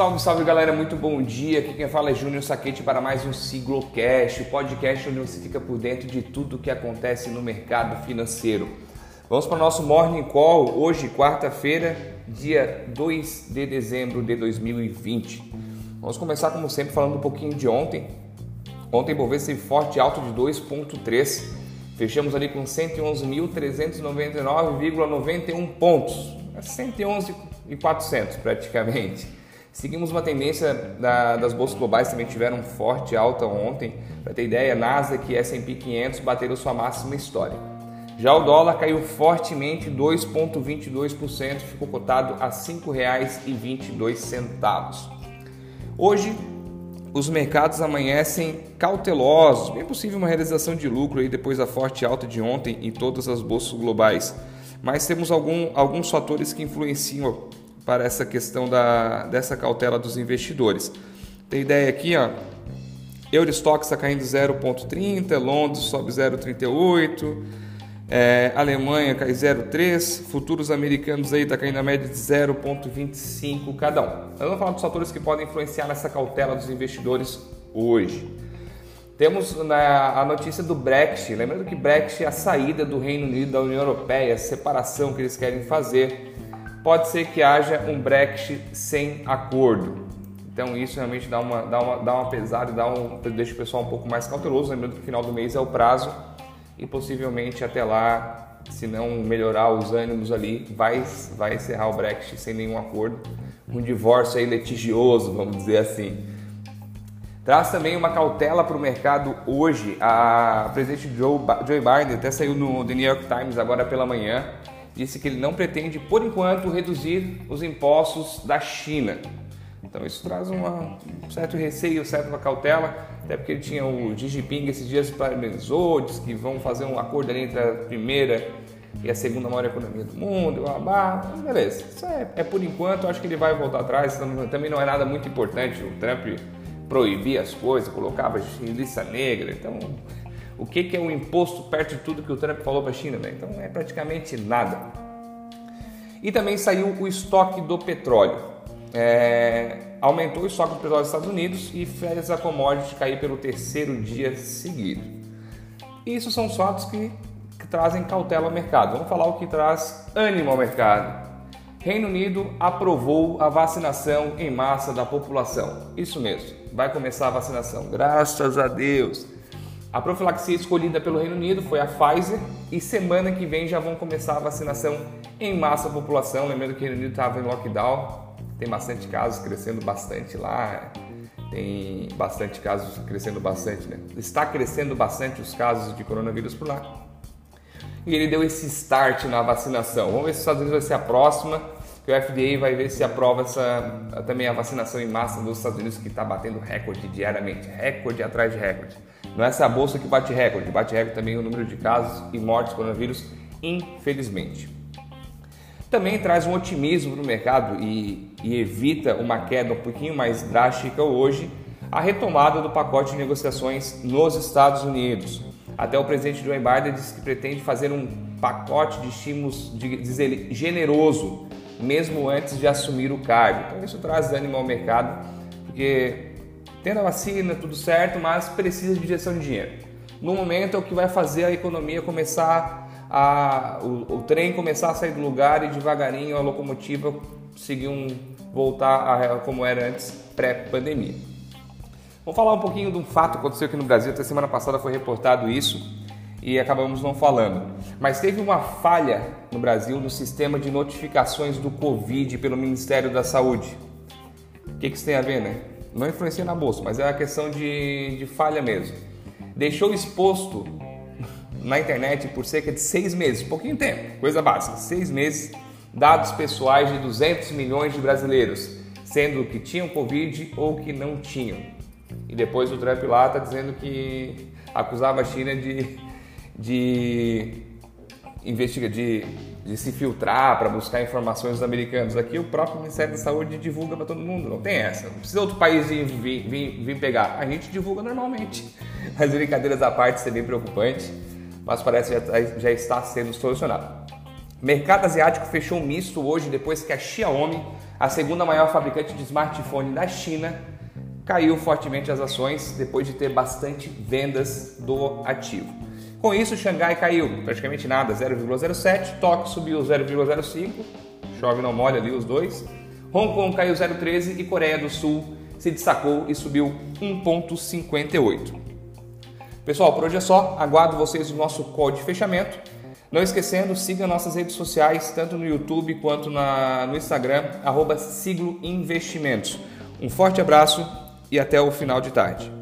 Salve, salve galera, muito bom dia. Aqui quem fala é Júnior Saquete para mais um Siglocast, o podcast onde você fica por dentro de tudo que acontece no mercado financeiro. Vamos para o nosso Morning Call, hoje, quarta-feira, dia 2 de dezembro de 2020. Vamos começar, como sempre, falando um pouquinho de ontem. Ontem, Bovespa teve forte alto de 2,3. Fechamos ali com 111.399,91 pontos. 111.400 praticamente. Seguimos uma tendência da, das bolsas globais também tiveram forte alta ontem. Para ter ideia, Nasdaq e S&P 500 bateram sua máxima histórica. Já o dólar caiu fortemente 2,22%, ficou cotado a R$ 5,22. Hoje, os mercados amanhecem cautelosos, bem possível uma realização de lucro aí depois da forte alta de ontem em todas as bolsas globais. Mas temos algum, alguns fatores que influenciam para essa questão da, dessa cautela dos investidores. Tem ideia aqui, ó. Eurostock está caindo 0,30, Londres sobe 0,38, é, Alemanha cai 0,3, futuros americanos aí está caindo a média de 0,25 cada um. Nós vamos falar dos fatores que podem influenciar nessa cautela dos investidores hoje. Temos na, a notícia do Brexit, lembrando que Brexit é a saída do Reino Unido da União Europeia, a separação que eles querem fazer pode ser que haja um Brexit sem acordo. Então isso realmente dá uma, dá uma, dá uma pesada dá um, deixa o pessoal um pouco mais cauteloso, lembrando que o final do mês é o prazo e possivelmente até lá, se não melhorar os ânimos ali, vai, vai encerrar o Brexit sem nenhum acordo. Um divórcio aí litigioso, vamos dizer assim. Traz também uma cautela para o mercado hoje. A presidente Joe, Joe Biden até saiu no The New York Times agora pela manhã disse que ele não pretende, por enquanto, reduzir os impostos da China. Então isso traz uma, um certo receio, certa cautela, até porque ele tinha o Xi Jinping esses dias parabenizou, disse que vão fazer um acordo ali entre a primeira e a segunda maior economia do mundo, blá, blá, mas beleza. Isso é, é por enquanto, acho que ele vai voltar atrás, também não é nada muito importante o Trump proibir as coisas, colocava lista negra, então o que, que é um imposto perto de tudo que o Trump falou para a China? Né? Então é praticamente nada. E também saiu o estoque do petróleo. É, aumentou o estoque do petróleo dos Estados Unidos e fez a commodity cair pelo terceiro dia seguido. Isso são fatos que, que trazem cautela ao mercado. Vamos falar o que traz ânimo ao mercado. Reino Unido aprovou a vacinação em massa da população. Isso mesmo, vai começar a vacinação. Graças a Deus. A profilaxia escolhida pelo Reino Unido foi a Pfizer e semana que vem já vão começar a vacinação em massa da população. Lembrando que o Reino Unido estava em lockdown, tem bastante casos crescendo bastante lá, tem bastante casos crescendo bastante, né? Está crescendo bastante os casos de coronavírus por lá. E ele deu esse start na vacinação. Vamos ver se os Estados Unidos vai ser a próxima que o FDA vai ver se aprova essa, também a vacinação em massa dos Estados Unidos, que está batendo recorde diariamente, recorde atrás de recorde. Não é essa bolsa que bate recorde, bate recorde também o número de casos e mortes por coronavírus, infelizmente. Também traz um otimismo no mercado e, e evita uma queda um pouquinho mais drástica hoje, a retomada do pacote de negociações nos Estados Unidos. Até o presidente Joe Biden disse que pretende fazer um pacote de estímulos, ele, generoso mesmo antes de assumir o cargo. Então isso traz ânimo ao mercado, porque tendo a vacina, tudo certo, mas precisa de direção de dinheiro. No momento é o que vai fazer a economia começar a o, o trem começar a sair do lugar e devagarinho a locomotiva seguir um voltar a como era antes pré-pandemia. Vamos falar um pouquinho de um fato que aconteceu aqui no Brasil. Até semana passada foi reportado isso e acabamos não falando. Mas teve uma falha no Brasil no sistema de notificações do Covid pelo Ministério da Saúde. O que, que isso tem a ver, né? Não influencia na bolsa, mas é uma questão de, de falha mesmo. Deixou exposto na internet por cerca de seis meses, pouquinho tempo, coisa básica, seis meses, dados pessoais de 200 milhões de brasileiros, sendo que tinham Covid ou que não tinham. E depois o Trump lá está dizendo que acusava a China de de investiga de, de se filtrar para buscar informações dos americanos. Aqui o próprio Ministério da Saúde divulga para todo mundo, não tem essa. Não precisa outro país vir, vir, vir, pegar. A gente divulga normalmente. As brincadeiras à parte, isso é bem preocupante, mas parece que já, já está sendo solucionado. Mercado asiático fechou misto hoje depois que a Xiaomi, a segunda maior fabricante de smartphone da China, caiu fortemente as ações depois de ter bastante vendas do ativo. Com isso, Xangai caiu praticamente nada, 0,07, Tóquio subiu 0,05, chove não molha ali os dois. Hong Kong caiu 0,13 e Coreia do Sul se destacou e subiu 1,58. Pessoal, por hoje é só. Aguardo vocês no nosso call de fechamento. Não esquecendo, siga nossas redes sociais, tanto no YouTube quanto na, no Instagram, arroba Siglo Investimentos. Um forte abraço e até o final de tarde.